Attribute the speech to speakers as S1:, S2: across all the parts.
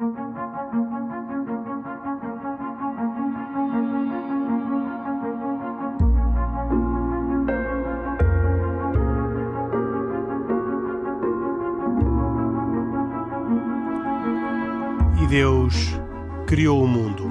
S1: E Deus criou o mundo.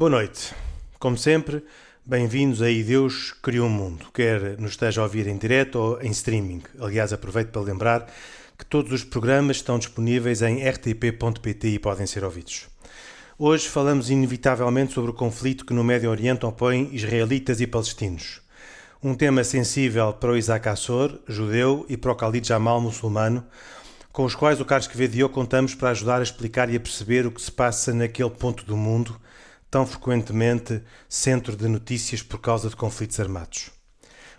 S1: Boa noite. Como sempre, bem-vindos a E Deus Criou o Mundo, quer nos esteja a ouvir em direto ou em streaming. Aliás, aproveito para lembrar que todos os programas estão disponíveis em rtp.pt e podem ser ouvidos. Hoje falamos inevitavelmente sobre o conflito que no Médio Oriente opõe israelitas e palestinos. Um tema sensível para o Isaac Assor, judeu, e para o Khalid Jamal, muçulmano, com os quais o Carlos Quevedo eu contamos para ajudar a explicar e a perceber o que se passa naquele ponto do mundo, tão frequentemente centro de notícias por causa de conflitos armados.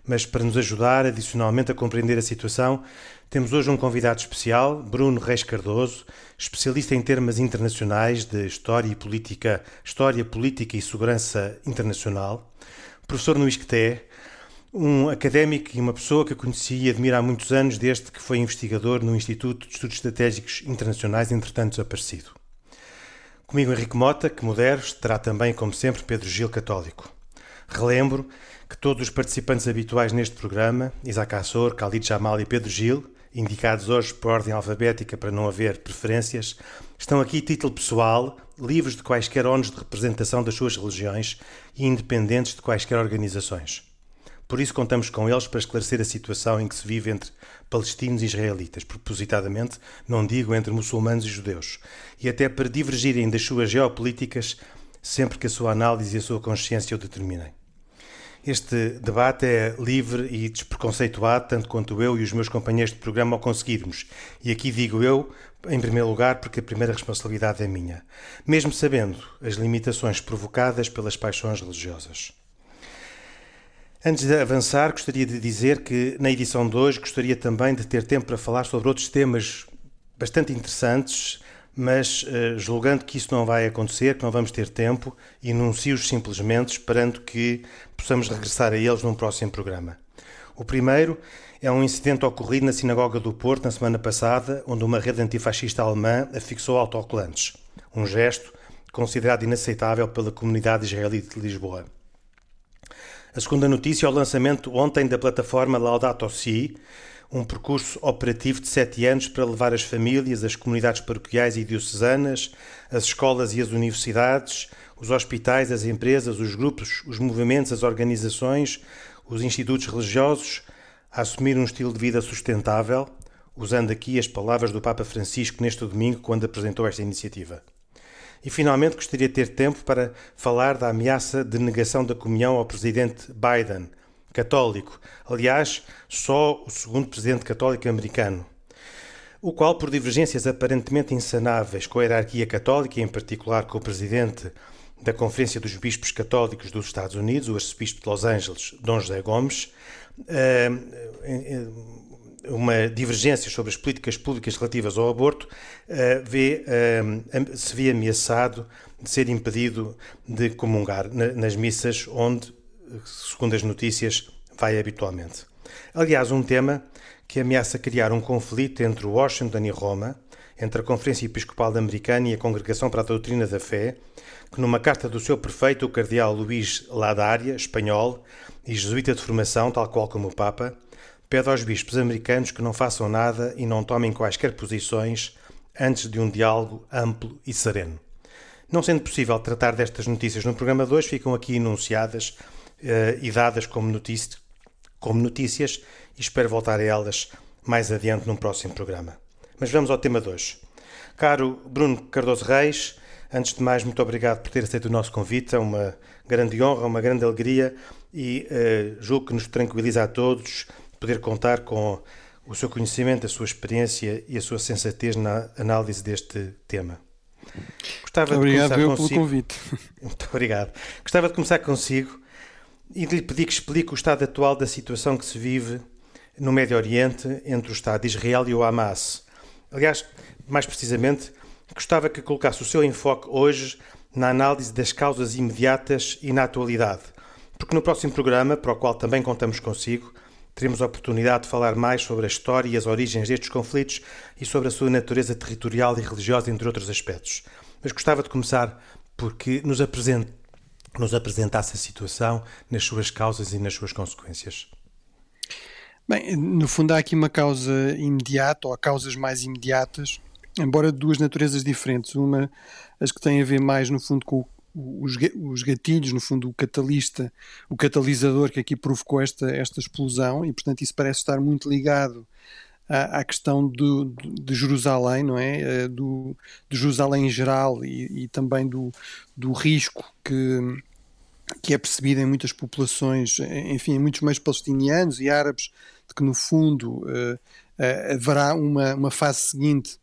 S1: Mas para nos ajudar adicionalmente a compreender a situação, temos hoje um convidado especial, Bruno Reis Cardoso, especialista em termos internacionais de História e Política, História, Política e Segurança Internacional, professor no ISCTE, um académico e uma pessoa que conheci e admiro há muitos anos desde que foi investigador no Instituto de Estudos Estratégicos Internacionais, entretanto desaparecido. Comigo Henrique Mota, que modero, terá também, como sempre, Pedro Gil Católico. Relembro que todos os participantes habituais neste programa, Isaac Assor, Khalid Jamal e Pedro Gil, indicados hoje por ordem alfabética para não haver preferências, estão aqui título pessoal, livres de quaisquer ónus de representação das suas religiões e independentes de quaisquer organizações. Por isso contamos com eles para esclarecer a situação em que se vive entre palestinos e israelitas, propositadamente, não digo entre muçulmanos e judeus, e até para divergirem das suas geopolíticas sempre que a sua análise e a sua consciência o determinem. Este debate é livre e despreconceituado, tanto quanto eu e os meus companheiros de programa o conseguirmos. E aqui digo eu, em primeiro lugar, porque a primeira responsabilidade é minha, mesmo sabendo as limitações provocadas pelas paixões religiosas. Antes de avançar, gostaria de dizer que na edição de hoje gostaria também de ter tempo para falar sobre outros temas bastante interessantes mas uh, julgando que isso não vai acontecer, que não vamos ter tempo, enuncio-os simplesmente, esperando que possamos regressar a eles num próximo programa. O primeiro é um incidente ocorrido na Sinagoga do Porto na semana passada, onde uma rede antifascista alemã afixou autocolantes, um gesto considerado inaceitável pela comunidade israelita de Lisboa. A segunda notícia é o lançamento ontem da plataforma Laudato Si, um percurso operativo de sete anos para levar as famílias, as comunidades paroquiais e diocesanas, as escolas e as universidades, os hospitais, as empresas, os grupos, os movimentos, as organizações, os institutos religiosos a assumir um estilo de vida sustentável, usando aqui as palavras do Papa Francisco neste domingo quando apresentou esta iniciativa. E finalmente gostaria de ter tempo para falar da ameaça de negação da comunhão ao presidente Biden católico. Aliás, só o segundo presidente católico americano. O qual, por divergências aparentemente insanáveis com a hierarquia católica, e em particular com o presidente da Conferência dos Bispos Católicos dos Estados Unidos, o arcebispo de Los Angeles, Dom José Gomes, eh, uma divergência sobre as políticas públicas relativas ao aborto, eh, vê, eh, se vê ameaçado de ser impedido de comungar nas missas onde segundo as notícias, vai habitualmente. Aliás, um tema que ameaça criar um conflito entre Washington e Roma, entre a Conferência Episcopal Americana e a Congregação para a Doutrina da Fé, que numa carta do seu prefeito, o cardeal Luís Ladaria, espanhol e jesuíta de formação, tal qual como o Papa, pede aos bispos americanos que não façam nada e não tomem quaisquer posições antes de um diálogo amplo e sereno. Não sendo possível tratar destas notícias no programa 2, ficam aqui enunciadas uh, e dadas como, como notícias e espero voltar a elas mais adiante num próximo programa. Mas vamos ao tema de hoje. Caro Bruno Cardoso Reis, antes de mais, muito obrigado por ter aceito o nosso convite. É uma grande honra, uma grande alegria e uh, julgo que nos tranquiliza a todos poder contar com o seu conhecimento, a sua experiência e a sua sensatez na análise deste tema.
S2: Gostava obrigado de começar consigo... pelo convite.
S1: Muito obrigado. Gostava de começar consigo e de lhe pedir que explique o estado atual da situação que se vive no Médio Oriente entre o Estado de Israel e o Hamas. Aliás, mais precisamente, gostava que colocasse o seu enfoque hoje na análise das causas imediatas e na atualidade, porque no próximo programa, para o qual também contamos consigo, teremos a oportunidade de falar mais sobre a história e as origens destes conflitos e sobre a sua natureza territorial e religiosa, entre outros aspectos. Mas gostava de começar porque nos, apresent... nos apresentasse a situação nas suas causas e nas suas consequências.
S2: Bem, no fundo há aqui uma causa imediata, ou causas mais imediatas, embora de duas naturezas diferentes. Uma, as que têm a ver mais, no fundo, com os, os gatilhos, no fundo, o catalista, o catalisador que aqui provocou esta, esta explosão, e portanto isso parece estar muito ligado à, à questão do, de Jerusalém, não é? Eh, do, de Jerusalém em geral e, e também do, do risco que que é percebido em muitas populações, enfim, em muitos meios palestinianos e árabes, de que no fundo uh, uh, haverá uma, uma fase seguinte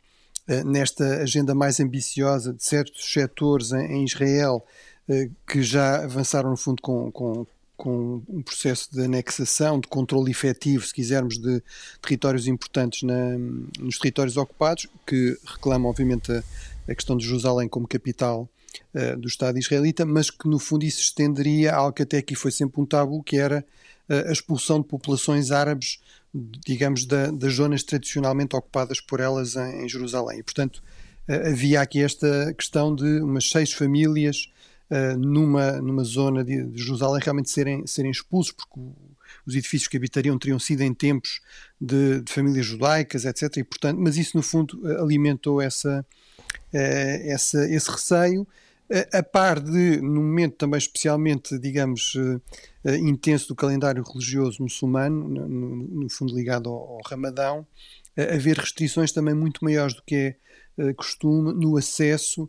S2: nesta agenda mais ambiciosa de certos setores em, Israel que já avançaram no fundo com, com, com um processo de anexação, de controle efetivo, se quisermos, de territórios importantes na, nos territórios ocupados, que reclamam obviamente a, a questão de Jerusalém como capital uh, do Estado israelita, mas que no fundo isso estenderia algo que até aqui foi sempre um tabu, que era a expulsão de populações árabes, digamos, da, das zonas tradicionalmente ocupadas por elas em, em Jerusalém. E, portanto, uh, havia aqui esta questão de umas seis famílias numa, numa zona de, de, Jerusalém realmente serem, serem expulsos, porque os edifícios que habitariam teriam sido em tempos de, de famílias judaicas, etc. E, portanto, mas isso, no fundo, alimentou essa, essa, esse receio, a par de, num momento também especialmente, digamos, uh, intenso do calendário religioso muçulmano, no, no fundo ligado ao, ao Ramadão, haver restrições também muito maiores do que é costume no acesso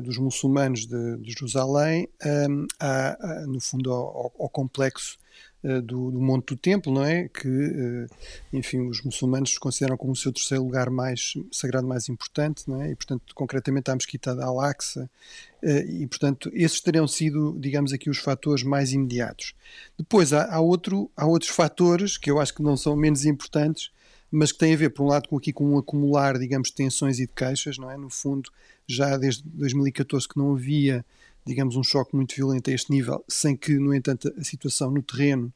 S2: dos muçulmanos de, de Jerusalém, um, a, a, no fundo, ao, ao complexo eh, do, do, Monte do Templo, não é? Que, uh, enfim, os muçulmanos consideram como o seu terceiro lugar mais sagrado, mais importante, não é? E, portanto, concretamente a Mesquita de Al-Aqsa. Uh, e, portanto, esses teriam sido, digamos aqui, os fatores mais imediatos. Depois, há, há, outro, há outros fatores que eu acho que não são menos importantes, mas que têm a ver, por um lado, com aqui com um acumular, digamos, de tensões e de queixas, não é? No fundo, já desde 2014 que não havia digamos, um choque muito violento a este nível, sem que, no entanto, a situação no terreno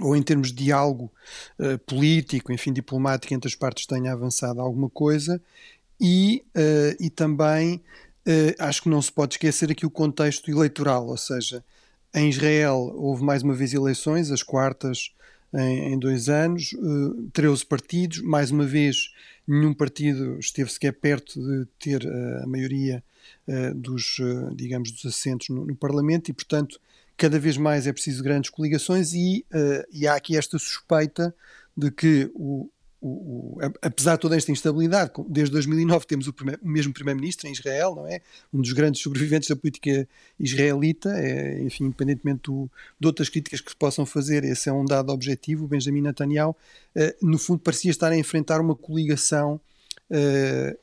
S2: ou em termos de diálogo uh, político, enfim, diplomático entre as partes tenha avançado alguma coisa. E, uh, e também uh, acho que não se pode esquecer aqui o contexto eleitoral, ou seja, em Israel houve mais uma vez eleições, as quartas em, em dois anos, uh, 13 partidos, mais uma vez nenhum partido esteve sequer perto de ter a maioria dos, uh, digamos, dos assentos no, no, Parlamento e, portanto, cada vez mais é preciso grandes coligações e, uh, e há aqui esta suspeita de que o, o, o, apesar de toda esta instabilidade, desde 2009 temos o, primeiro, o mesmo primeiro-ministro em Israel, não é? Um dos grandes sobreviventes da política israelita, é, enfim, independentemente do, de outras críticas que se possam fazer, esse é um dado objetivo. O Benjamin Netanyahu, no fundo, parecia estar a enfrentar uma coligação eh,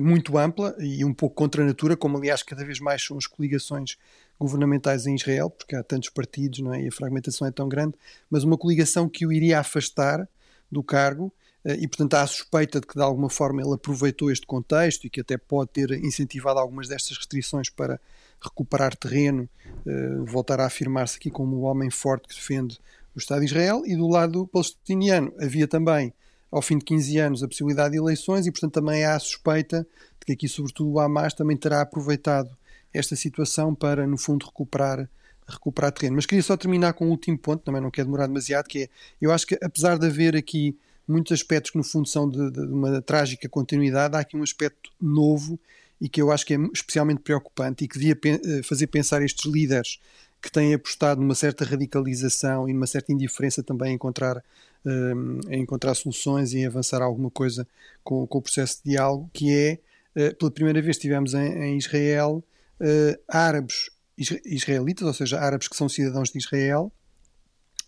S2: muito ampla e um pouco contra a natura, como aliás cada vez mais são as coligações governamentais em Israel, porque há tantos partidos não é? e a fragmentação é tão grande, mas uma coligação que o iria afastar do cargo eh, e, portanto, há a suspeita de que de alguma forma ele aproveitou este contexto e que até pode ter incentivado algumas destas restrições para recuperar terreno, eh, voltar a afirmar-se aqui como o homem forte que defende o Estado de Israel. E do lado palestiniano havia também ao fim de 15 anos a possibilidade de eleições e, portanto, também há a suspeita de que aqui, sobretudo, o Hamas também terá aproveitado esta situação para, no fundo, recuperar, recuperar terreno. Mas queria só terminar com um último ponto, também não quero demorar demasiado, que é, eu acho que apesar de haver aqui muitos aspectos que, no fundo, são de, de uma trágica continuidade, há aqui um aspecto novo e que eu acho que é especialmente preocupante e que devia eh, fazer pensar estes líderes que têm apostado numa certa radicalização e numa certa indiferença também a encontrar um, a encontrar soluções e avançar alguma coisa com, com, o processo de diálogo, que é, uh, pela primeira vez tivemos em, em Israel uh, árabes israelitas, ou seja, árabes que são cidadãos de Israel,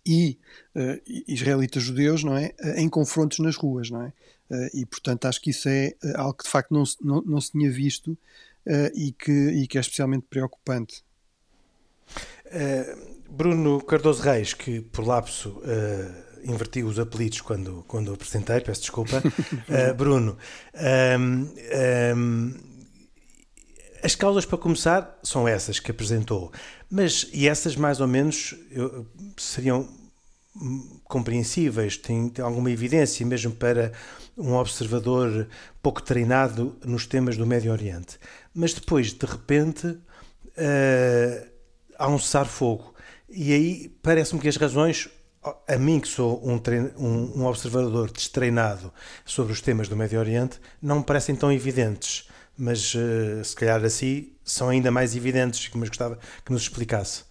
S2: e uh, israelitas judeus, não é? Uh, em confrontos nas ruas, não é? Uh, e portanto acho que isso é algo que de facto não, não, não se tinha visto e, que, e que é especialmente preocupante.
S1: Bruno Cardoso Reis, que por lapso inverti os apelidos quando, quando apresentei, peço desculpa. uh, Bruno, um, um, as causas, para começar, são essas que apresentou. Mas, e essas, mais ou menos, seriam compreensíveis, têm alguma evidência, mesmo para um observador pouco treinado nos temas do Médio Oriente. Mas depois, de repente, uh, há um cessar-fogo. E aí parece-me que as razões, a mim que sou um, trein, um, um, observador destreinado sobre os temas do Médio Oriente, não me parecem tão evidentes. Mas uh, se calhar assim são ainda mais evidentes, mas gostava que nos explicasse.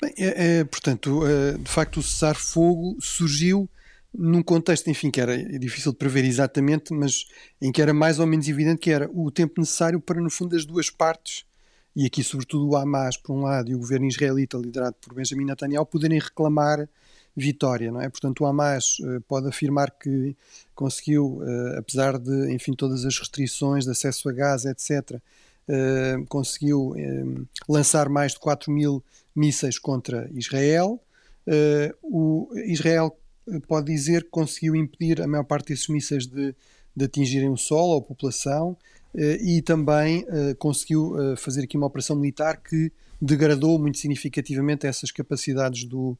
S2: Bem, é, é, portanto, é, de facto, o cessar-fogo surgiu num contexto, enfim, que era difícil de prever exatamente, mas em que era mais ou menos evidente que era o tempo necessário para, no fundo, as duas partes, e aqui sobretudo o Hamas, por um lado, e o governo israelita, liderado por Benjamin Netanyahu, poderem reclamar vitória, não é? Portanto, o Hamas uh, pode afirmar que conseguiu, uh, apesar de, enfim, todas as restrições de acesso a gás, etc., uh, conseguiu lançar mais de 4 mil mísseis contra Israel. o Israel pode dizer que conseguiu impedir a maior parte desses mísseis de, de atingirem o solo ou a população e também conseguiu fazer aqui uma operação militar que degradou muito significativamente essas capacidades do,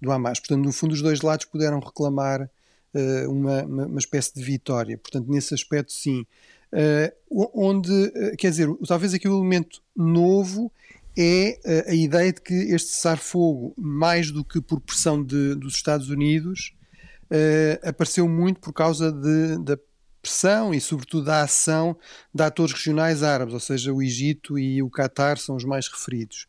S2: do Hamas. Portanto, no fundo, os dois lados puderam reclamar uma, uma, espécie de vitória. Portanto, nesse aspecto, sim. Onde, quer dizer, talvez aqui o elemento novo é a ideia de que este cessar-fogo, mais do que por pressão de, dos Estados Unidos, apareceu muito por causa de, da pressão e, sobretudo, da ação de atores regionais árabes, ou seja, o Egito e o Qatar são os mais referidos.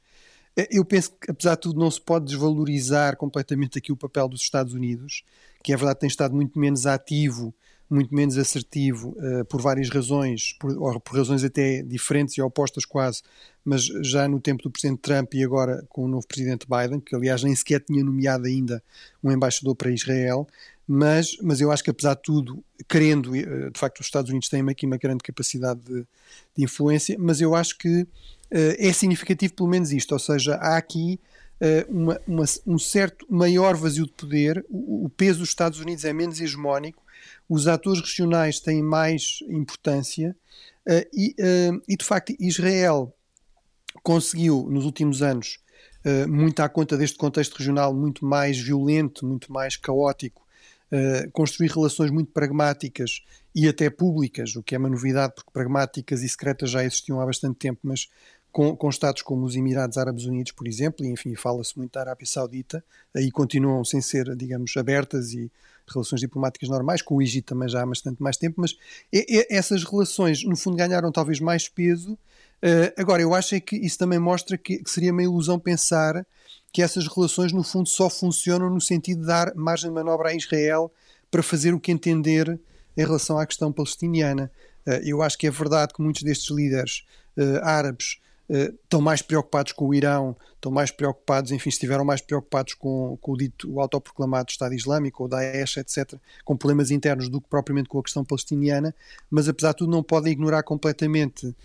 S2: Eh, eu penso que, apesar de tudo, não se pode desvalorizar completamente aqui o papel dos Estados Unidos, que é verdade tem estado muito menos ativo, muito menos assertivo, uh, por várias razões, por, ou por razões até diferentes e opostas quase, mas já no tempo do Presidente Trump e agora com o novo Presidente Biden, que aliás nem sequer tinha nomeado ainda um embaixador para Israel, mas, mas eu acho que apesar de tudo, querendo, eh, de facto os Estados Unidos têm aqui uma grande capacidade de, de influência, mas eu acho que eh, é significativo pelo menos isto, ou seja, há aqui eh, uma, uma, um certo maior vazio de poder, o, o, peso dos Estados Unidos é menos hegemónico, os atores regionais têm mais importância. Uh, e, uh, e, de facto, Israel conseguiu nos últimos anos, uh, muito à conta deste contexto regional muito mais violento, muito mais caótico, construir relações muito pragmáticas e até públicas, o que é uma novidade, porque pragmáticas e secretas já existiam há bastante tempo, mas com, com Estados como os Emirados Árabes Unidos, por exemplo, e enfim, fala-se muito da Arábia Saudita, aí continuam sem ser, digamos, abertas e relações diplomáticas normais, com o Egito também já há bastante mais tempo, mas essas relações, no fundo, ganharam talvez mais peso. Uh, agora, eu acho é que isso também mostra que, que, seria uma ilusão pensar que essas relações, no fundo, só funcionam no sentido de dar margem de manobra a Israel para fazer o que entender em relação à questão palestiniana. Uh, eu acho que é verdade que muitos destes líderes uh, árabes uh, estão mais preocupados com o Irão, estão mais preocupados, enfim, estiveram mais preocupados com, com o dito o autoproclamado Estado Islâmico, ou Daesh, etc., com problemas internos do que propriamente com a questão palestiniana, mas apesar de tudo não podem ignorar completamente uh,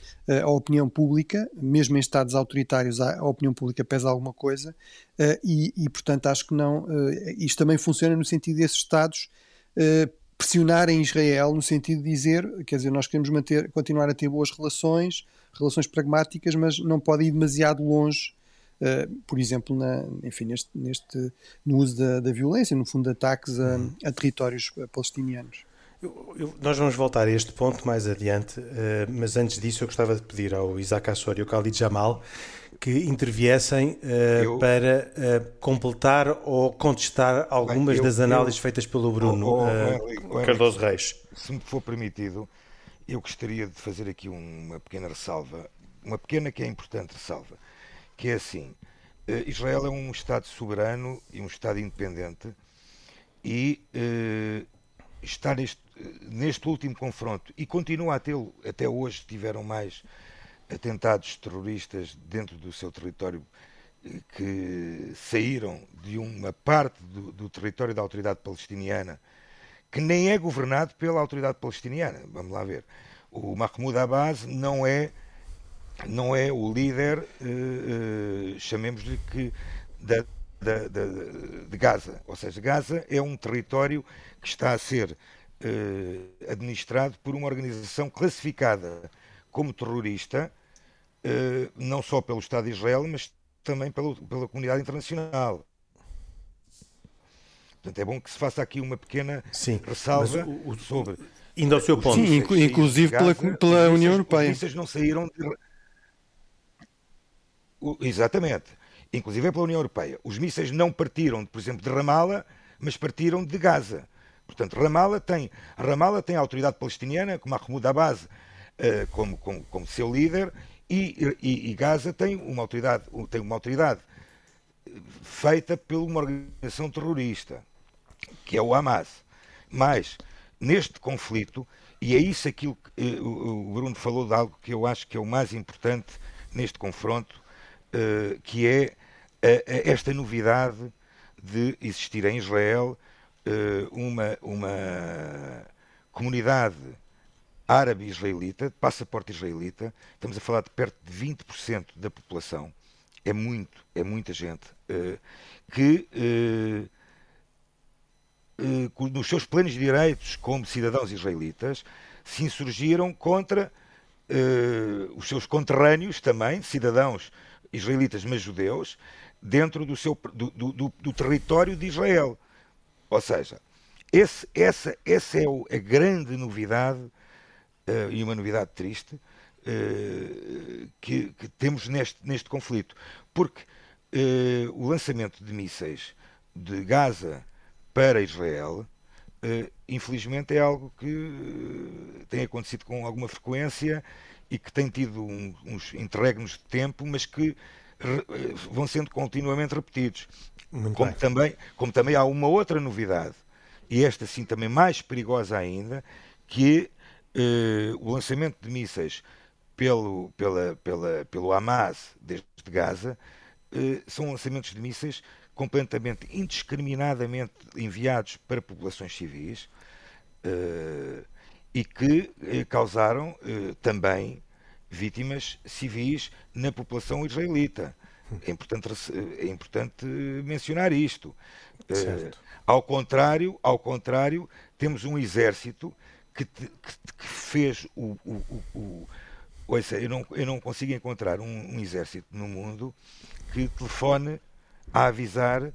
S2: a opinião pública, mesmo em Estados autoritários a, a opinião pública pesa alguma coisa, uh, e, e, portanto acho que não, isto também funciona no sentido desses Estados pressionarem Israel no sentido de dizer, quer dizer, nós queremos manter, continuar a ter boas relações, relações pragmáticas, mas não pode ir demasiado longe, uh, por exemplo, na, enfim, neste, neste, no uso da, da violência, no fundo, de ataques a, a territórios palestinianos.
S1: Eu, eu, nós vamos voltar a este ponto mais adiante, uh, mas antes disso eu gostava de pedir ao Isaac Assor e ao Khalid Jamal que interviessem uh, eu, para uh, completar ou contestar algumas eu, das análises feitas pelo Bruno oh, oh, oh, Cardoso Reis.
S3: Se me for permitido, eu gostaria de fazer aqui uma pequena ressalva, uma pequena que é importante ressalva, que é assim, Israel é um Estado soberano e um Estado independente e está neste, neste último confronto e continua a tê-lo, até hoje tiveram mais atentados terroristas dentro do seu território eh, que saíram de uma parte do, do, território da autoridade palestiniana que nem é governado pela autoridade palestiniana. Vamos lá ver. O Mahmoud Abbas não é não é o líder, uh, uh, chamemos-lhe que da, da, da, de Gaza. Ou seja, Gaza é um território que está a ser uh, administrado por uma organização classificada como terrorista, uh, não só pelo Estado de Israel, mas também pelo, pela comunidade internacional. Portanto, é bom que se faça aqui uma pequena Sim, ressalva o, o, sobre.
S1: Indo ao seu ponto. Sim,
S2: inclusive pela, pela União Europeia.
S3: Os não saíram de... Exatamente. Inclusive é pela União Europeia. Os mísseis não partiram, por exemplo, de Ramallah, mas partiram de Gaza. Portanto, Ramallah tem, Ramallah tem a autoridade palestiniana, com Mahmoud Abbas uh, como, como, como, seu líder, e, e, e, Gaza tem uma autoridade, tem uma autoridade feita por uma organização terrorista que é o Hamas. Mas, neste conflito, e é isso aquilo que eh, o Bruno falou de algo que eu acho que é o mais importante neste confronto, eh, que é esta novidade de existir em Israel eh, uma, uma comunidade árabe-israelita, de passaporte israelita, estamos a falar de perto de 20% da população, é muito, é muita gente, que eh, nos seus planos de direitos como cidadãos israelitas, se insurgiram contra os seus conterrâneos também, cidadãos israelitas mas judeus, dentro do, seu, do, do, do território de Israel. Ou seja, esse, essa, essa é o, a grande novidade, uh, e uma novidade triste, uh, que, que, temos neste, neste conflito. Porque o lançamento de mísseis de Gaza para Israel, uh, infelizmente é algo que uh, tem acontecido com alguma frequência e que tem tido um, uns interregnos de tempo, mas que uh, vão sendo continuamente repetidos. como também, como também há uma outra novidade, e esta sim também mais perigosa ainda, que é o lançamento de mísseis pelo, pela, pela, pelo Hamas desde Gaza são lançamentos de mísseis completamente indiscriminadamente enviados para populações civis uh, e que uh, causaram uh, também vítimas civis na população israelita. É importante, é importante mencionar isto. ao contrário, ao contrário, temos um exército que, que, que fez o, o, o, o Ouça, eu não, eu não consigo encontrar um, um exército no mundo que telefone a avisar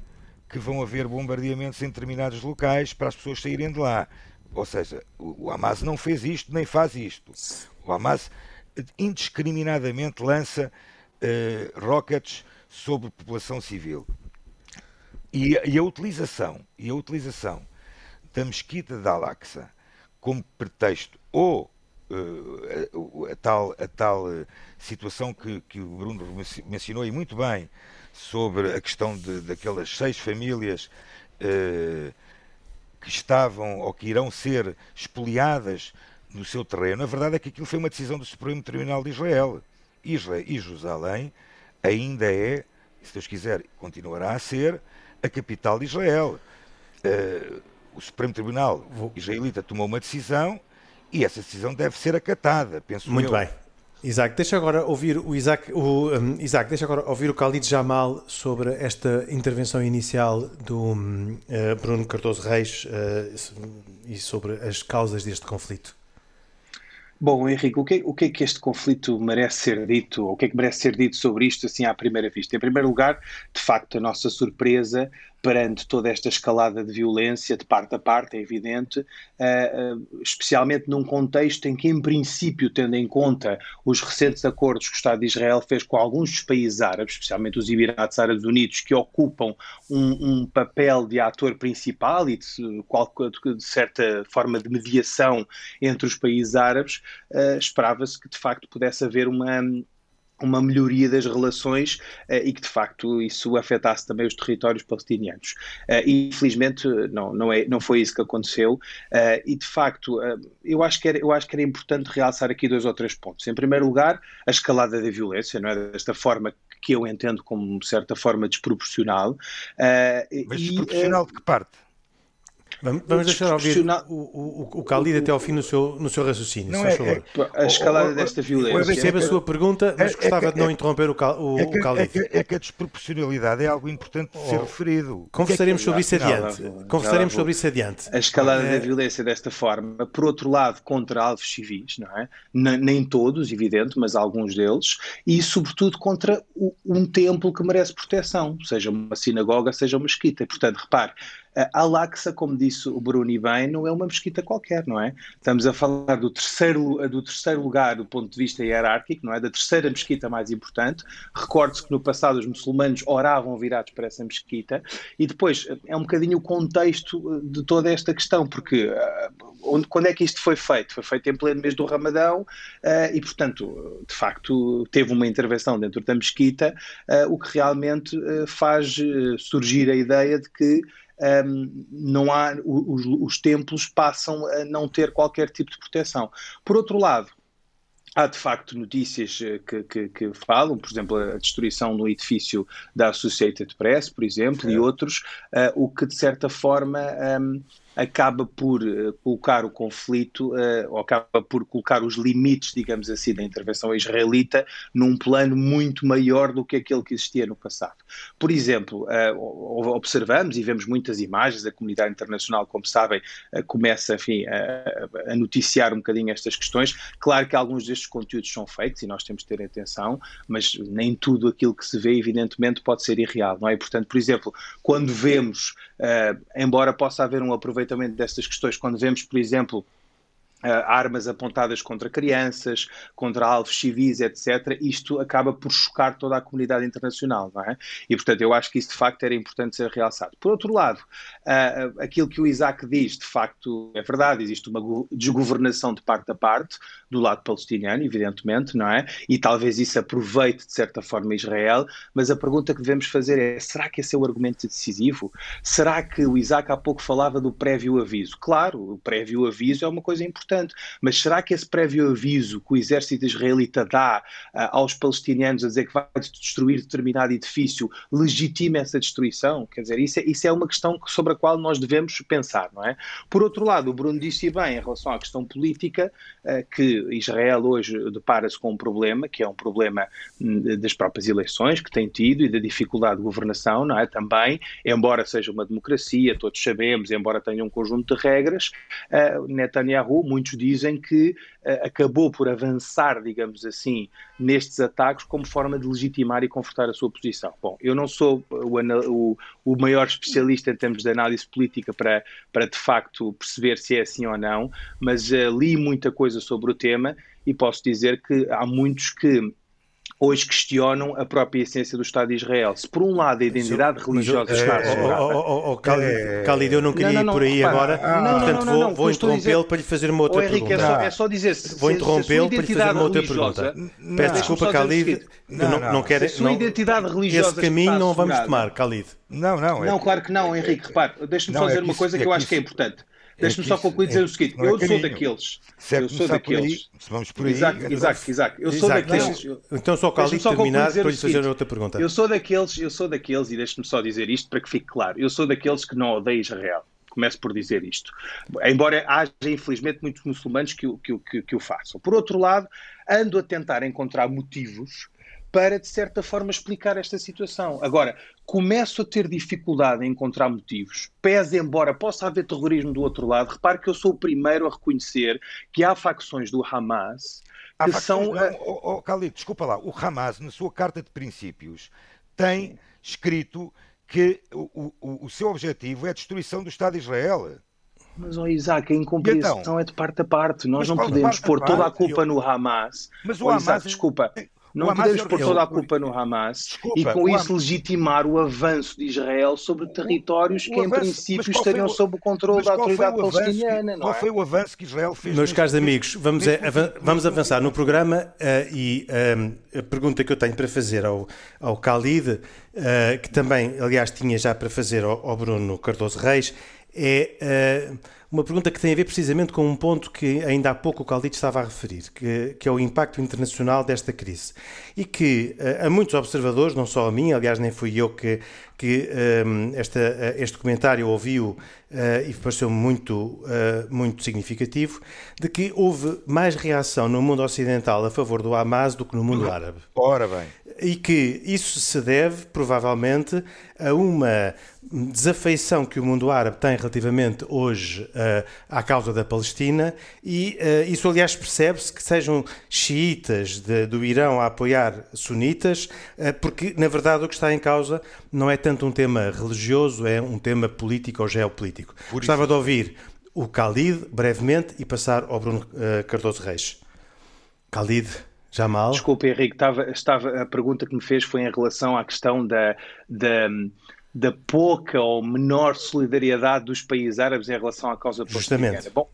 S3: que vão haver bombardeamentos em determinados locais para as pessoas saírem de lá. Ou seja, o Hamas não fez isto nem faz isto. O Hamas indiscriminadamente lança uh, rockets sobre a população civil. E, e, a utilização, e a utilização da mesquita de Al-Aqsa como pretexto ou uh, a, a, tal, a tal uh, situação que, que o Bruno mencionou e muito bem sobre a questão de, daquelas seis famílias eh, que estavam ou que irão ser expoliadas no seu terreno. A verdade é que aquilo foi uma decisão do Supremo Tribunal de Israel. Israel e Jerusalém ainda é, se Deus quiser, continuará a ser a capital de Israel. Uh, o Supremo Tribunal israelita tomou uma decisão e essa decisão deve ser acatada, penso
S1: Muito
S3: eu.
S1: bem. Isaac, deixa agora ouvir o Isaac, o, um, Isaac, deixa agora ouvir o Khalid Jamal sobre esta intervenção inicial do um, uh, Bruno Cardoso Reis uh, e sobre as causas deste conflito.
S4: Bom, Henrique, o que, o que é que este conflito merece ser dito? O que é que merece ser dito sobre isto assim à primeira vista? Em primeiro lugar, de facto, a nossa surpresa perante toda esta escalada de violência de parte a parte, é evidente, uh, uh, especialmente num contexto em que, em princípio, tendo em conta os recentes acordos que o Estado de Israel fez com alguns dos países árabes, especialmente os Emirados Árabes Unidos, que ocupam um, um papel de ator principal e de, de, certa forma de mediação entre os países árabes, uh, esperava-se que de facto pudesse haver uma uma melhoria das relações uh, e que de facto isso afetasse também os territórios palestinianos. Uh, e infelizmente não, não, é, não foi isso que aconteceu uh, e de facto eu, acho que era, eu acho que era importante realçar aqui dois ou três pontos. Em primeiro lugar, a escalada da violência, não é? desta forma que eu entendo como de certa forma desproporcional.
S3: Mas desproporcional de que parte?
S1: Vamos, vamos deixar ouvir o, o, o Khalid até ao fim no seu, no seu raciocínio, não
S4: é, é, a escalada desta violência. Eu
S1: percebo a sua pergunta, mas gostava de não interromper o, o,
S3: o
S1: Khalid.
S3: É que, a desproporcionalidade é algo importante de ser oh, referido.
S1: Conversaremos sobre isso adiante. Conversaremos sobre isso adiante.
S4: A escalada da violência desta forma, por outro lado, contra alvos civis, não é? Nem todos, evidente, mas alguns deles, e sobretudo contra um templo que merece proteção, seja uma sinagoga, seja uma mesquita. Portanto, repare, a Al-Aqsa, como disse o Bruni bem, não é uma mesquita qualquer, não é? Estamos a falar do terceiro, do terceiro lugar do ponto de vista hierárquico, não é? Da terceira mesquita mais importante. Recorde-se que no passado os muçulmanos oravam virados para essa mesquita e depois é um bocadinho o contexto de toda esta questão, porque uh, onde, quando é que isto foi feito? Foi feito em pleno mês do Ramadão uh, e, portanto, de facto, teve uma intervenção dentro da mesquita, o que realmente faz surgir a ideia de que um, não há, os, os templos passam a não ter qualquer tipo de proteção. Por outro lado, Há de facto notícias eh, que, que, que, falam, por exemplo, a destruição do edifício da Associated Press, por exemplo, e outros, uh, o que de certa forma um, acaba por uh, colocar o conflito, uh, ou acaba por colocar os limites, digamos assim, da intervenção israelita num plano muito maior do que aquele que existia no passado. Por exemplo, uh, observamos e vemos muitas imagens, a comunidade internacional, como sabem, começa enfim, a, noticiar um bocadinho estas questões. Claro que alguns destes conteúdos são feitos e nós temos de ter atenção, mas nem tudo aquilo que se vê, evidentemente, pode ser irreal, não é? Portanto, por exemplo, quando vemos, embora possa haver um aproveitamento destas questões quando vemos, por exemplo, armas apontadas contra crianças, contra alvos civis, etc., isto acaba por chocar toda a comunidade internacional, não é? E, portanto, eu acho que isso de facto era importante ser realçado. Por outro lado, uh, aquilo que o Isaac diz, de facto, é verdade, existe uma desgovernação de parte a parte, do lado palestiniano, evidentemente, não é? E talvez isso aproveite, de certa forma, Israel, mas a pergunta que devemos fazer é: será que esse é o argumento decisivo? Será que o Isaac há pouco falava do prévio aviso? Claro, o prévio aviso é uma coisa importante importante. Mas será que esse prévio aviso que o exército israelita dá uh, aos palestinianos a dizer que vai destruir determinado edifício legitima essa destruição? Quer dizer, isso é, isso é uma questão sobre a qual nós devemos pensar, não é? Por outro lado, o Bruno disse bem em relação à questão política uh, que Israel hoje depara-se com um problema, que é um problema hum, das próprias eleições que tem tido e da dificuldade de governação, não é? Também, embora seja uma democracia, todos sabemos, embora tenha um conjunto de regras, uh, Netanyahu, muito muitos dizem que uh, acabou por avançar, digamos assim, nestes ataques como forma de legitimar e confortar a sua posição. Bom, eu não sou o, o, o maior especialista em termos de análise política para, para de facto perceber se é assim ou não, mas uh, li muita coisa sobre o tema e posso dizer que há muitos que hoje questionam a própria essência do Estado de Israel. Se por um lado a identidade religiosa está
S1: assegurada... Oh, Khalid, eu não queria ir por aí agora, portanto vou, vou interrompê-lo para lhe fazer uma outra
S4: Henrique,
S1: pergunta.
S4: É só, é só dizer... Se,
S1: vou interrompê-lo para lhe fazer uma outra pergunta. Peço desculpa, Khalid, não, não, não quero...
S4: Se a identidade religiosa
S1: Esse caminho não vamos tomar, Khalid.
S3: Não, não.
S4: Não, claro que não, Henrique, repare, deixa-me só dizer uma coisa que eu acho que é importante. Deixa-me só concluir dizer o seguinte: eu sou daqueles. Eu sou daqueles.
S3: vamos por aí.
S4: Isaac, Isaac, Isaac. Eu sou daqueles.
S1: Então só Cali terminar para lhe fazer outra pergunta.
S4: Eu sou daqueles, eu sou daqueles, e deixe-me só dizer isto para que fique claro: eu sou daqueles que não odeiam Israel. Começo por dizer isto. Embora haja, infelizmente, muitos muçulmanos que, que, que, que o façam. Por outro lado, ando a tentar encontrar motivos para, de certa forma, explicar esta situação. Agora, começo a ter dificuldade em encontrar motivos, pese embora possa haver terrorismo do outro lado, repare que eu sou o primeiro a reconhecer que há facções do Hamas que são...
S3: Oh, oh, Khalid, desculpa lá, o Hamas, na sua carta de princípios, tem escrito que o, o, o seu objetivo é a destruição do Estado de Israel.
S4: Mas, oh Isaac, a incompreensão então? é de parte a parte. Nós não podemos pôr toda a culpa eu... no Hamas. Mas o oh, Hamas, Isaac, desculpa, não podemos pôr toda a culpa no Hamas Desculpa, e com isso legitimar o avanço de Israel sobre territórios que, em princípio, estariam o... sob o controle da autoridade palestiniana.
S3: Qual foi o avanço que Israel fez?
S1: Meus caros amigos, vamos, vamos avançar no programa uh, e eh, a pergunta que eu tenho para fazer ao, ao Khalid, uh, que também, aliás, tinha já para fazer ao, ao Bruno Cardoso Reis, é uh, uma pergunta que tem a ver precisamente com um ponto que ainda há pouco o Caldito estava a referir, que, que é o impacto internacional desta crise. E que uh, a muitos observadores, não só a mim, aliás, nem fui eu que, que um, esta, este comentário ouviu uh, e pareceu muito, muito significativo, de que houve mais reação no mundo ocidental a favor do Hamas do que no mundo árabe.
S3: Ora bem.
S1: E que isso se deve, provavelmente, a uma desafeição que o mundo árabe tem relativamente hoje uh, à causa da Palestina e uh, isso aliás percebe-se que sejam xiitas de, do Irão a apoiar sunitas uh, porque na verdade o que está em causa não é tanto um tema religioso é um tema político ou geopolítico. Gostava de ouvir o Khalid brevemente e passar ao Bruno Cardoso Reis. Khalid Jamal.
S4: Desculpe Henrique, estava, estava, a pergunta que me fez foi em relação à questão da, da da pouca ou menor solidariedade dos países árabes em relação à causa palestiniana. Bom,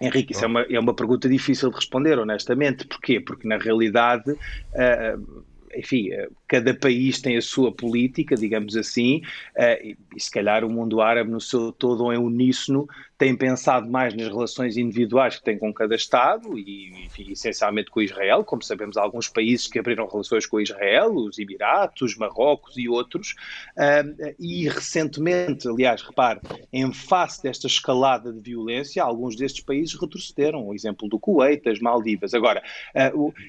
S4: Henrique, isso é uma, é uma pergunta difícil de responder, honestamente. Porquê? Porque, na realidade, uh, enfim, uh, cada país tem a sua política, digamos assim, uh, e, se calhar o mundo árabe no seu todo é uníssono tem pensado mais nas relações individuais que tem com cada Estado e, enfim, essencialmente com Israel, como sabemos, alguns países que abriram relações com Israel, os Emiratos, Marrocos e outros, uh, e recentemente, aliás, repare, em face desta escalada de violência, alguns destes países retrocederam, o exemplo do Kuwait, das Maldivas. Agora,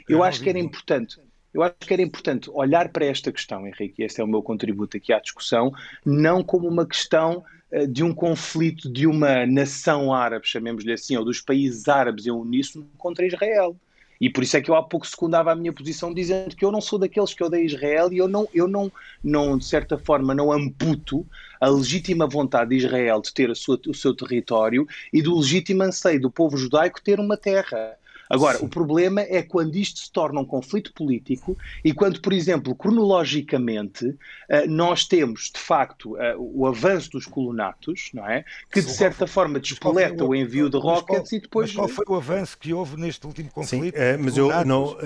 S4: eu acho que era importante eu acho que era importante olhar para esta questão, Henrique, e esse é o meu contributo aqui à discussão, não como uma questão eh, de um conflito de uma nação árabe, chamemos-lhe assim, ou dos países árabes em uníssono contra Israel. E por isso é que eu há pouco secundava a minha posição dizendo que eu não sou daqueles que odeio Israel e eu não, eu não, não de certa forma, não amputo a legítima vontade de Israel de ter sua, o seu território e do legítimo anseio do povo judaico ter uma terra. Agora, Sim. o problema é quando isto se torna um conflito político e quando, por exemplo, cronologicamente, eh, nós temos, de facto, eh, o avanço dos colonatos, não é? Que, de certa forma, despoleta o envio de rockets e depois...
S3: Mas qual foi o avanço que houve neste último conflito?
S1: Sim, é, mas eu não,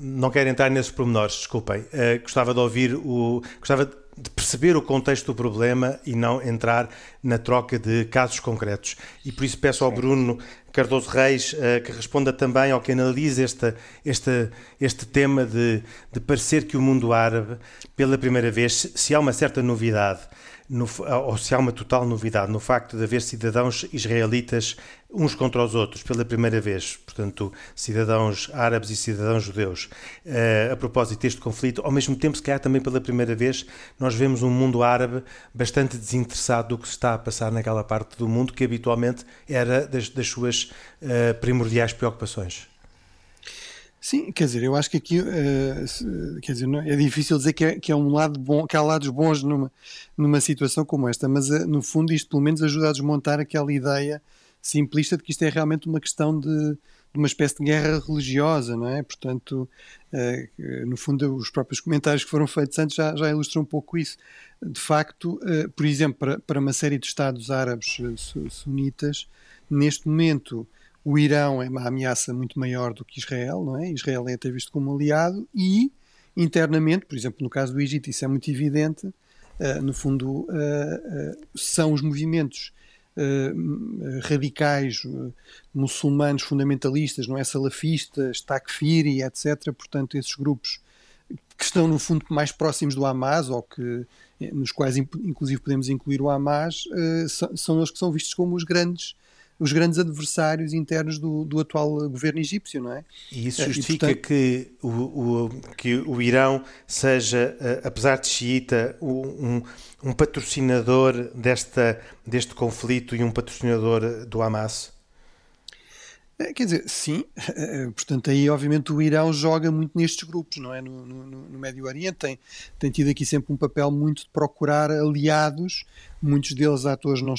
S1: não quero entrar nesses pormenores, desculpem. Gostava de ouvir o... Gostava de perceber o contexto do problema e não entrar na troca de casos concretos. E por isso peço ao Bruno Cardoso Reis uh, que responda também ao que analise este, este, este tema de, de parecer que o mundo árabe, pela primeira vez, se há uma certa novidade no, ou se há uma total novidade no facto de haver cidadãos israelitas uns contra os outros pela primeira vez, portanto, cidadãos árabes e cidadãos judeus, uh, a propósito deste conflito, ao mesmo tempo, se calhar também pela primeira vez, nós vemos um mundo árabe bastante desinteressado do que se está a passar naquela parte do mundo que habitualmente era das, das suas uh, primordiais preocupações.
S2: Sim, quer dizer, eu acho que aqui uh, quer dizer, é difícil dizer que, é, que, é, um lado bom, que há lados bons numa, numa situação como esta, mas uh, no fundo isto pelo menos ajuda a desmontar aquela ideia simplista de que isto é realmente uma questão de, de uma espécie de guerra religiosa, não é? Portanto, uh, no fundo, os próprios comentários que foram feitos antes já, já ilustram um pouco isso. De facto, por exemplo, para, para uma série de Estados árabes sunitas, neste momento o Irão é uma ameaça muito maior do que Israel, não é? Israel é até visto como aliado e internamente, por exemplo, no caso do Egito, isso é muito evidente. Uh, no fundo, uh, uh, são os movimentos radicais muçulmanos fundamentalistas, não é? Salafistas, Takfiri, etc. Portanto, esses grupos que estão, no fundo, mais próximos do Hamas, ou que, nos quais, inclusive, podemos incluir o Hamas, são, são eles que são vistos como os grandes os grandes adversários internos do, do atual governo egípcio, não é?
S1: E isso justifica e, portanto... que, o, o, que o Irão seja, eh, apesar de xiita, um, um patrocinador desta, deste conflito e um patrocinador do Hamas?
S2: É, quer dizer, sim, é, portanto, aí obviamente o Irão joga muito nestes grupos, não é? No, no, no, Médio Oriente tem, tem tido aqui sempre um papel muito de procurar aliados, muitos deles atores não,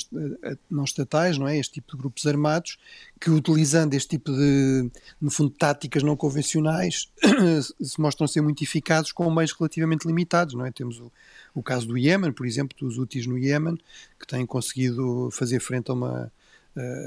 S2: não estatais, não é? Este tipo de grupos armados, que utilizando este tipo de, no fundo, táticas não convencionais, se mostram ser muito eficazes com meios relativamente limitados, não é? Temos o, o caso do Iémen, por exemplo, dos úteis no Iémen, que têm conseguido fazer frente a uma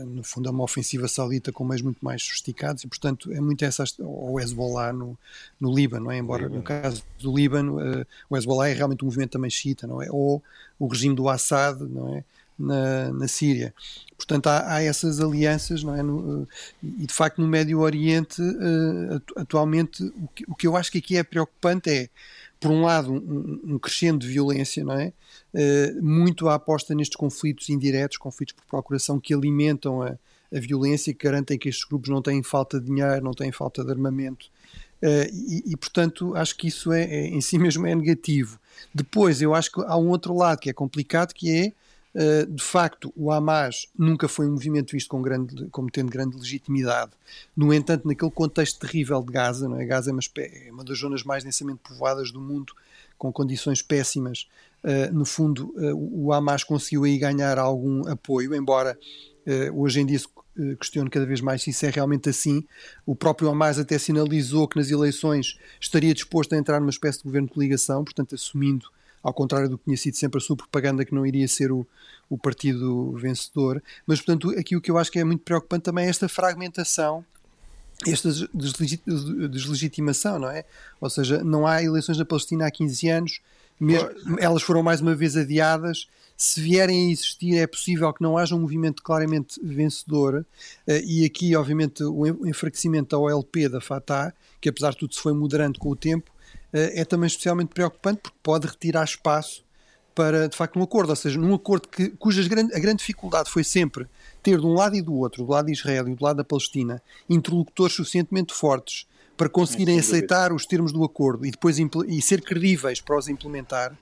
S2: no fundo é uma ofensiva saudita com meios muito mais sofisticados e portanto é muito essa ou Hezbollah no, no Líbano, é? embora Líbano. no caso do Líbano uh, o Hezbollah é realmente um movimento também xiita, não é? ou o regime do Assad não é? na, na Síria. Portanto, há, há, essas alianças, não é? No, e de facto, no Médio Oriente, atualmente, o que, o que eu acho que aqui é preocupante é por um lado, um, um crescendo de violência, não é? Uh, muito a aposta nestes conflitos indiretos, conflitos por procuração, que alimentam a, a violência, que garantem que estes grupos não têm falta de dinheiro, não têm falta de armamento. Uh, e, e, portanto, acho que isso é, é, em si mesmo é negativo. Depois, eu acho que há um outro lado que é complicado, que é de facto, o Hamas nunca foi um movimento visto com grande, como tendo grande legitimidade. No entanto, naquele contexto terrível de Gaza, não é? Gaza é uma, é uma das zonas mais densamente povoadas do mundo, com condições péssimas. Uh, no fundo, uh, o Hamas conseguiu aí ganhar algum apoio, embora hoje em dia se questione cada vez mais se isso é realmente assim. O próprio Hamas até sinalizou que nas eleições estaria disposto a entrar numa espécie de governo de coligação, portanto, assumindo ao contrário do que tinha sido sempre a sua propaganda, que não iria ser o, o partido vencedor. Mas, portanto, aqui o que eu acho que é muito preocupante também é esta fragmentação esta deslegitimação, não é? Ou seja, não há eleições na Palestina há 15 anos, mesmo, elas foram mais uma vez adiadas. Se vierem a existir, é possível que não haja um movimento claramente vencedor. Eh, e aqui, obviamente, o enfraquecimento da OLP da Fatah, que apesar de tudo se foi moderando com o tempo, é também especialmente preocupante porque pode retirar espaço para, de facto, um acordo. Ou seja, num acordo que, cuja grande, a grande dificuldade foi sempre ter de um lado e do outro, do lado de Israel e do lado da Palestina, interlocutores suficientemente fortes para conseguirem aceitar os termos do acordo e depois e ser credíveis para os implementar,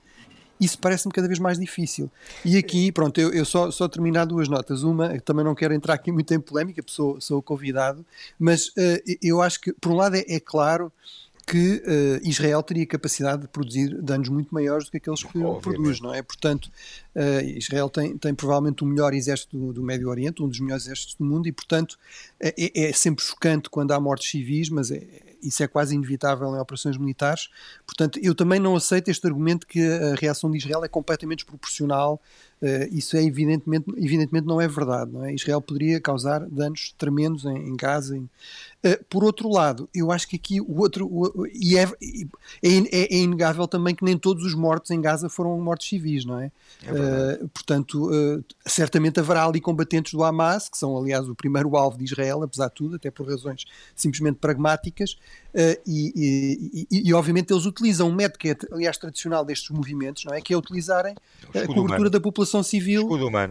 S2: isso parece-me cada vez mais difícil. E aqui, pronto, eu, eu só, só terminar duas notas. Uma, também não quero entrar aqui muito em polémica, sou, sou convidado, mas uh, eu acho que, por um lado, é, é claro que uh, Israel teria capacidade de produzir danos muito maiores do que aqueles que Obviamente. produz, não é? Portanto, uh, Israel tem, tem provavelmente o melhor exército do, do, Médio Oriente, um dos melhores exércitos do mundo, e portanto é, é sempre chocante quando há mortes civis, mas é, isso é quase inevitável em operações militares. Portanto, eu também não aceito este argumento que a reação de Israel é completamente desproporcional. Uh, isso é evidentemente, evidentemente não é verdade. Não é? Israel poderia causar danos tremendos em, em Gaza, em, Uh, por outro lado, eu acho que aqui o outro. O, e é, é, é, inegável também que nem todos os mortos em Gaza foram mortos civis, não é? é uh, portanto, uh, certamente haverá ali combatentes do Hamas, que são, aliás, o primeiro alvo de Israel, apesar de tudo, até por razões simplesmente pragmáticas, e, e, e, obviamente eles utilizam um método que é, aliás, tradicional destes movimentos, não é? Que é utilizarem a cobertura humano. da população civil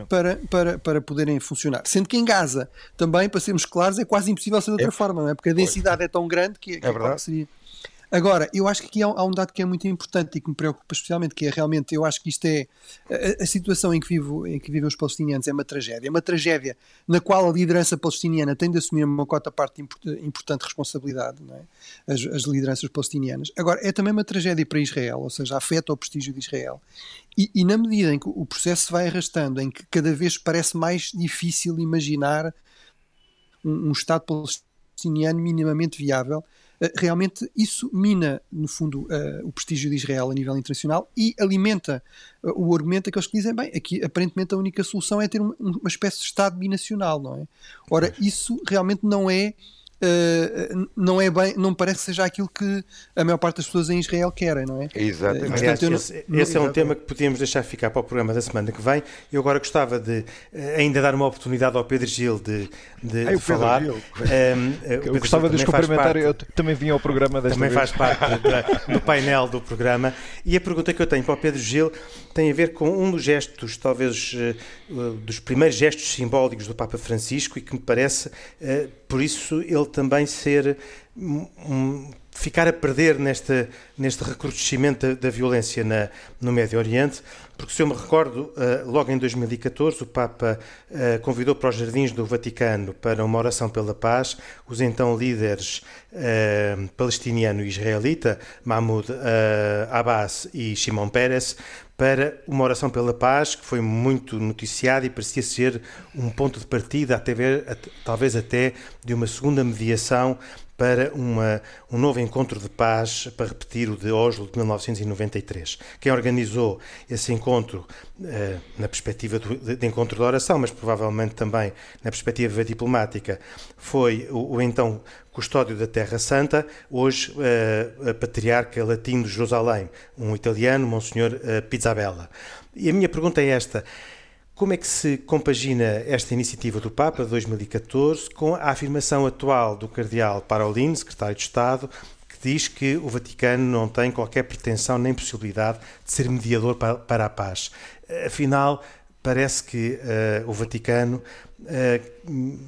S2: para, para, para poderem funcionar. Sendo que em Gaza, também, para sermos claros, é quase impossível ser de outra forma não é? Porque a densidade é tão grande que, que é verdade. seria. Agora, eu acho que aqui há, há, um dado que é muito importante e que me preocupa especialmente, que é realmente, eu acho que isto é a, a, situação em que, vivo, em que vivem os palestinianos é uma tragédia, é uma tragédia na qual a liderança palestiniana tem de assumir uma cota parte importante responsabilidade, não é? as, as lideranças palestinianas. Agora, é também uma tragédia para Israel, ou seja, afeta o prestígio de Israel. E, e na medida em que o processo se vai arrastando, em que cada vez parece mais difícil imaginar um, um Estado palestiniano minimamente viável, realmente isso mina, no fundo, uh, o prestígio de Israel a nível internacional e alimenta uh, o argumento daqueles que dizem, bem, aqui aparentemente a única solução é ter uma, uma espécie de Estado binacional, não é? Ora, isso realmente não é Uh, não é bem, não parece que seja aquilo que a maior parte das pessoas em Israel querem, não é?
S3: Exatamente.
S1: Uh, Aliás, não, esse, é um tema que podíamos deixar ficar para o programa da semana que vem. Eu agora gostava de uh, ainda dar uma oportunidade ao Pedro Gil de, de, Ai, de falar. Um,
S5: ehm, eu gostava de os cumprimentar, parte, eu também vim ao programa desta
S1: Também
S5: vez.
S1: faz parte da, do painel do programa. E a pergunta que eu tenho para o Pedro Gil tem a ver com um dos gestos, talvez dos primeiros gestos simbólicos do Papa Francisco e que me parece, por isso, ele também ser um, ficar a perder neste, neste recrudescimento da, da violência na, no Médio Oriente, porque se eu me recordo, uh, logo em 2014 o Papa uh, convidou para os jardins do Vaticano para uma oração pela paz. Os então líderes uh, palestiniano e israelita, Mahmoud Abbas e Shimon Peres, para uma oração pela paz que foi muito noticiada e parecia ser um ponto de partida, até ver, talvez até de uma segunda mediação para uma, um novo encontro de paz, para repetir o de Oslo de 1993. Quem organizou esse encontro, eh, na perspectiva do, de, de, encontro de oração, mas provavelmente também na perspectiva diplomática, foi o, o então custódio da Terra Santa, hoje a patriarca latino de Jerusalém, um italiano, Monsenhor eh, Pizzabella. E a minha pergunta é esta. Como é que se compagina esta iniciativa do Papa de 2014 com a afirmação atual do Cardeal Parolin, secretário de Estado, que diz que o Vaticano não tem qualquer pretensão nem possibilidade de ser mediador para, a paz? Afinal, parece que uh, o Vaticano, uh,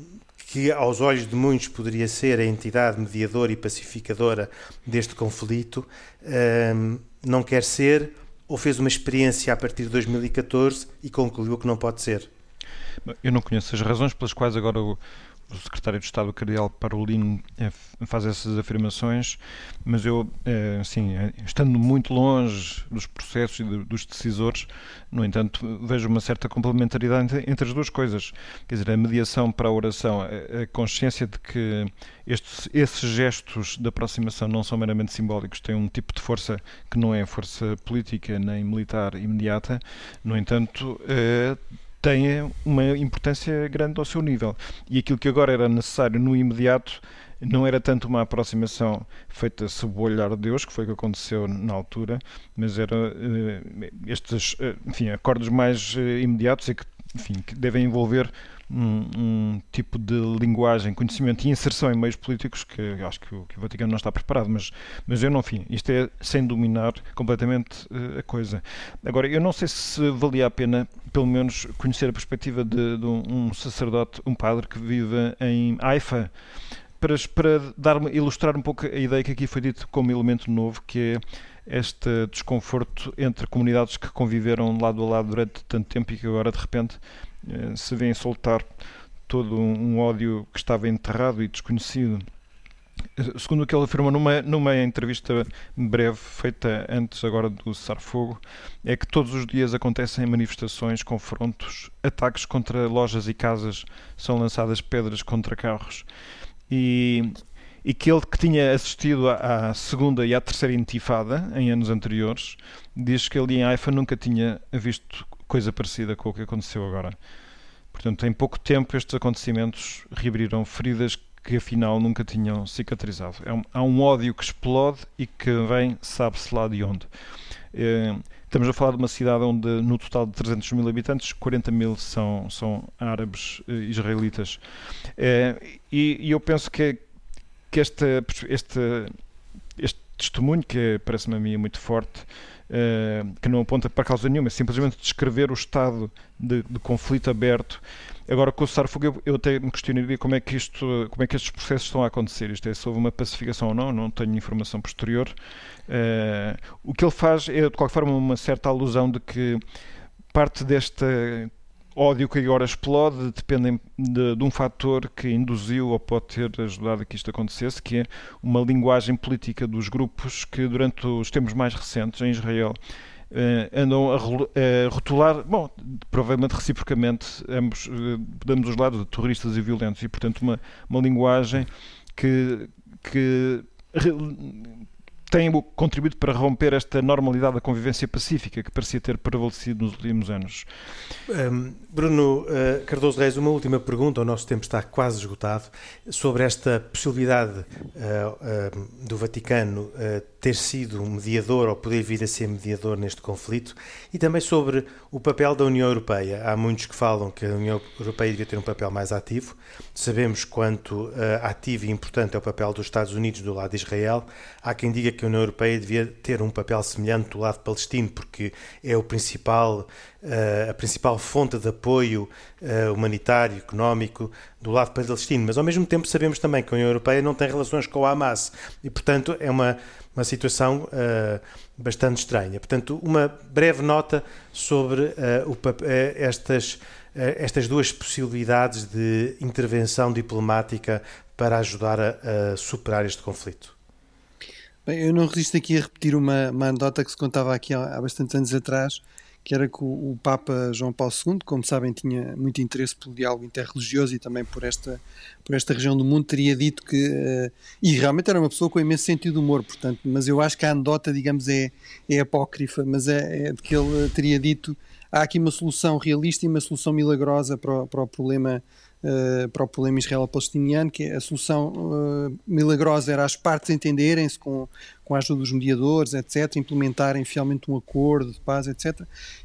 S1: que aos olhos de muitos poderia ser a entidade mediadora e pacificadora deste conflito, uh, não quer ser ou fez uma experiência a partir de 2014 e concluiu que não pode ser?
S5: Eu não conheço as razões pelas quais agora o, o secretário de Estado, o Cardeal Parolin, é, faz essas afirmações, mas eu, assim, estando muito longe dos processos e dos decisores, no entanto, vejo uma certa complementaridade entre as duas coisas. Quer dizer, a mediação para a oração, a consciência de que estes, esses gestos de aproximação não são meramente simbólicos, têm um tipo de força que não é força política nem militar imediata, no entanto, têm uma importância grande ao seu nível. E aquilo que agora era necessário no imediato não era tanto uma aproximação feita sob o olhar de Deus, que foi o que aconteceu na altura, mas era uh, estes uh, enfim, acordos mais uh, imediatos e que, enfim, que devem envolver um, tipo de linguagem, conhecimento e inserção em meios políticos que acho que o, que o, Vaticano não está preparado, mas, mas eu não, enfim, isto é sem dominar completamente uh, a coisa. Agora, eu não sei se valia a pena, pelo menos, conhecer a perspectiva de, de um, um, sacerdote, um padre que vive em Haifa, para, para dar, ilustrar um pouco a ideia que aqui foi dito como elemento novo, que é este desconforto entre comunidades que conviveram lado a lado durante tanto tempo e que agora de repente se vêem soltar todo um ódio que estava enterrado e desconhecido. Eh, segundo o que ele afirma numa, numa entrevista breve feita antes agora do cessar-fogo, é que todos os dias acontecem manifestações, confrontos, ataques contra lojas e casas, são lançadas pedras contra carros. E, e que ele que tinha assistido à, à segunda e à terceira intifada em anos anteriores, diz que ele em Haifa nunca tinha visto coisa parecida com o que aconteceu agora. Portanto, em pouco tempo estes acontecimentos reabriram feridas que afinal nunca tinham cicatrizado. É um, há um ódio que explode e que vem, sabe-se lá de onde. É, estamos a falar de uma cidade onde, no total de 300 mil habitantes, 40 mil são, são árabes eh, israelitas. É, e, e, eu penso que, que este, este, este testemunho, que parece-me a mim muito forte, eh, que não aponta para causa nenhuma, é simplesmente descrever o estado de, de conflito aberto. Agora, com o cessar-fogo, eu, eu até me questionaria como é, que isto, como é que estes processos estão a acontecer. Isto é, se houve uma pacificação ou não, não tenho informação posterior. Uh, o que ele faz é, de qualquer forma, uma certa alusão de que parte desta ódio que agora explode dependem de, de, um fator que induziu ou pode ter ajudado a que isto acontecesse, que é uma linguagem política dos grupos que durante os tempos mais recentes em Israel Uh, andam a, a, rotular, bom, provavelmente reciprocamente, ambos, uh, damos os lados de terroristas e violentos, e portanto uma, uma linguagem que, que têm contribuído para romper esta normalidade da convivência pacífica que parecia ter prevalecido nos últimos anos.
S1: Um, Bruno uh, Cardoso Reis, uma última pergunta, o nosso tempo está quase esgotado, sobre esta possibilidade uh, uh, do Vaticano ter sido um mediador ou poder vir a ser mediador neste conflito e também sobre o papel da União Europeia. Há muitos que falam que a União Europeia devia ter um papel mais ativo. Sabemos quanto ativo e importante é o papel dos Estados Unidos do lado de Israel. Há quem diga que a União Europeia devia ter um papel semelhante do lado palestino, porque é o principal, a principal fonte de apoio uh, humanitário, económico do lado palestino, mas ao mesmo tempo sabemos também que a União Europeia não tem relações com o Hamas e, portanto, é uma, uma situação uh, bastante estranha. Portanto, uma breve nota sobre o, estas, estas duas possibilidades de intervenção diplomática para ajudar a, a superar este conflito.
S2: Bem, eu não resisto aqui a repetir uma, uma anedota que se contava aqui há, há bastantes anos atrás, que era que o, o, Papa João Paulo II, como sabem, tinha muito interesse pelo diálogo interreligioso e também por esta, por esta região do mundo, teria dito que. Uh, e realmente era uma pessoa com imenso sentido de humor, portanto, mas eu acho que a anedota, digamos, é, é apócrifa, mas é, é de que ele teria dito há aqui uma solução realista e uma solução milagrosa para o, para o problema uh, para o problema israelo-palestiniano, que a solução uh, milagrosa era as partes entenderem-se com, com a ajuda dos mediadores, etc., implementarem finalmente um acordo de paz, etc.,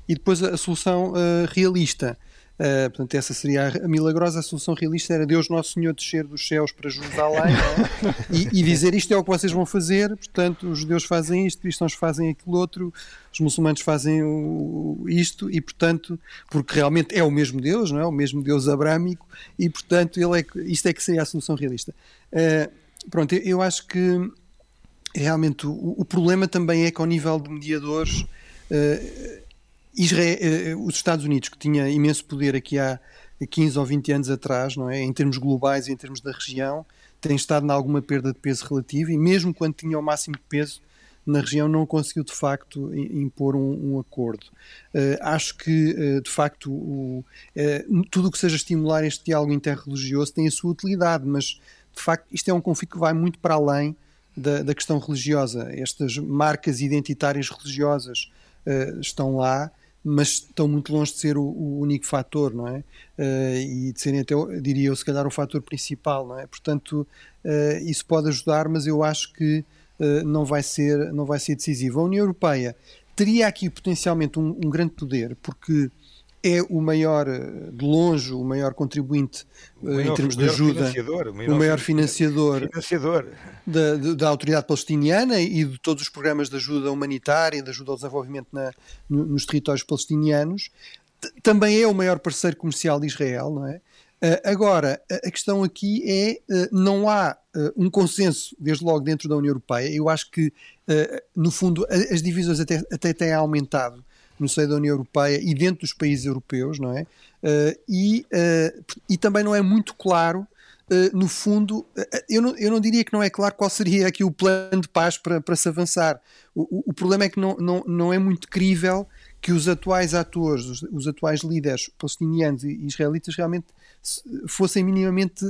S2: e depois a, a solução uh, realista Uh, portanto, essa seria a, milagrosa solução realista era Deus Nosso Senhor descer dos céus para Jerusalém é? e, e, dizer isto é o que vocês vão fazer, portanto, os judeus fazem isto, os cristãos fazem aquilo outro, os muçulmanos fazem o, isto e, portanto, porque realmente é o mesmo Deus, não é? O mesmo Deus abrâmico e, portanto, ele é, isto é que seria a solução realista. Uh, pronto, eu, eu, acho que realmente o, o, problema também é que ao nível de mediadores uh, Israel, eh, os Estados Unidos, que tinha imenso poder aqui há 15 ou 20 anos atrás, não é? em termos globais e em termos da região, tem estado em alguma perda de peso relativo e mesmo quando tinha o máximo de peso na região não conseguiu de facto impor um, um acordo. Uh, acho que uh, de facto o, uh, tudo o que seja estimular este diálogo interreligioso tem a sua utilidade, mas de facto isto é um conflito que vai muito para além da, da questão religiosa. Estas marcas identitárias religiosas estão lá mas estão muito longe de ser o, o único fator, não é? Uh, e de serem até, diria eu, se calhar o fator principal, não é? Portanto, uh, isso pode ajudar, mas eu acho que uh, não, vai ser, não vai ser decisivo. A União Europeia teria aqui potencialmente um, um grande poder, porque é o maior, eh, de longe, o maior contribuinte o maior, em termos de ajuda, o maior, o maior financiador,
S3: financiador.
S2: Da, da, autoridade palestiniana e de todos os programas de ajuda humanitária, de ajuda ao desenvolvimento na, nos territórios palestinianos. Também é o maior parceiro comercial de Israel, não é? Uh, agora, a questão aqui é: não há um consenso, desde logo, dentro da União Europeia. Eu acho que, no fundo, as divisões até, até têm aumentado no seio da União Europeia e dentro dos países europeus, não é? Uh, e, uh, e também não é muito claro, uh, no fundo, eu não, eu não diria que não é claro qual seria aqui o plano de paz para, para se avançar. O, o, problema é que não, não, não é muito crível que os atuais atores, os, os atuais líderes palestinianos e israelitas realmente fossem minimamente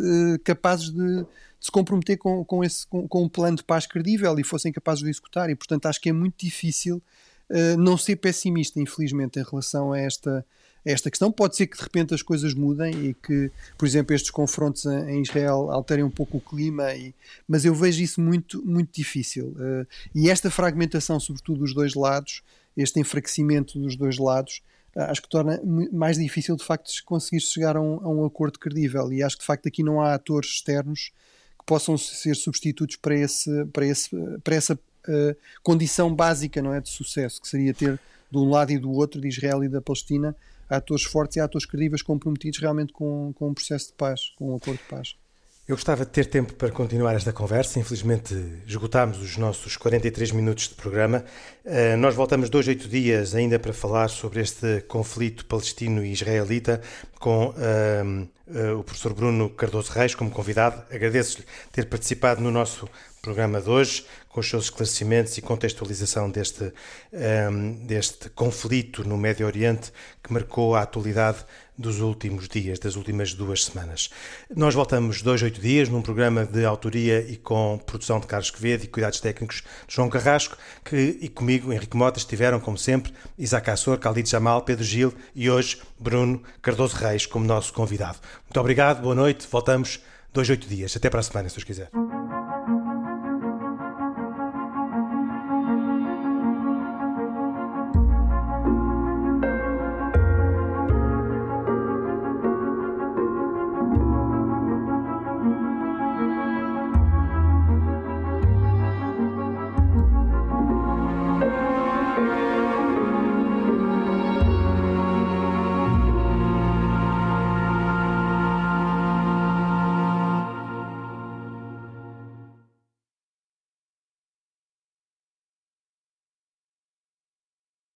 S2: capazes de, de, se comprometer com, com, esse, com, com um plano de paz credível e fossem capazes de executar. E, portanto, acho que é muito difícil eh, não ser pessimista, infelizmente, em relação a esta, a esta questão. Pode ser que de repente as coisas mudem e que, por exemplo, estes confrontos em Israel alterem um pouco o clima, e, mas eu vejo isso muito, muito difícil. Uh, e esta fragmentação, sobretudo dos dois lados, este enfraquecimento dos dois lados, uh, acho que torna mais difícil de facto conseguir chegar a um, a um acordo credível. E acho que de facto aqui não há atores externos que possam ser substitutos para, esse, para, esse, para essa uh, condição básica não é, de sucesso, que seria ter de um lado e do outro, de Israel e da Palestina, atores fortes e atores credíveis comprometidos realmente com, com um processo de paz, com um acordo de paz.
S1: Eu gostava de ter tempo para continuar esta conversa. Infelizmente, esgotámos os nossos 43 minutos de programa. Uh, nós voltamos dois, oito dias ainda para falar sobre este conflito palestino e israelita com uh, uh, o professor Bruno Cardoso Reis como convidado. Agradeço-lhe ter participado no nosso programa de hoje, com os seus esclarecimentos e contextualização deste, um, deste conflito no Médio Oriente que marcou a atualidade dos últimos dias, das últimas duas semanas. Nós voltamos dois, oito dias num programa de autoria e com produção de Carlos Quevedo e cuidados técnicos de João Carrasco, que e comigo, Henrique Mota, estiveram, como sempre, Isaac Assor, Khalid Jamal, Pedro Gil e hoje Bruno Cardoso Reis como nosso convidado. Muito obrigado, boa noite, voltamos dois, oito dias. Até para a semana, se os quiser.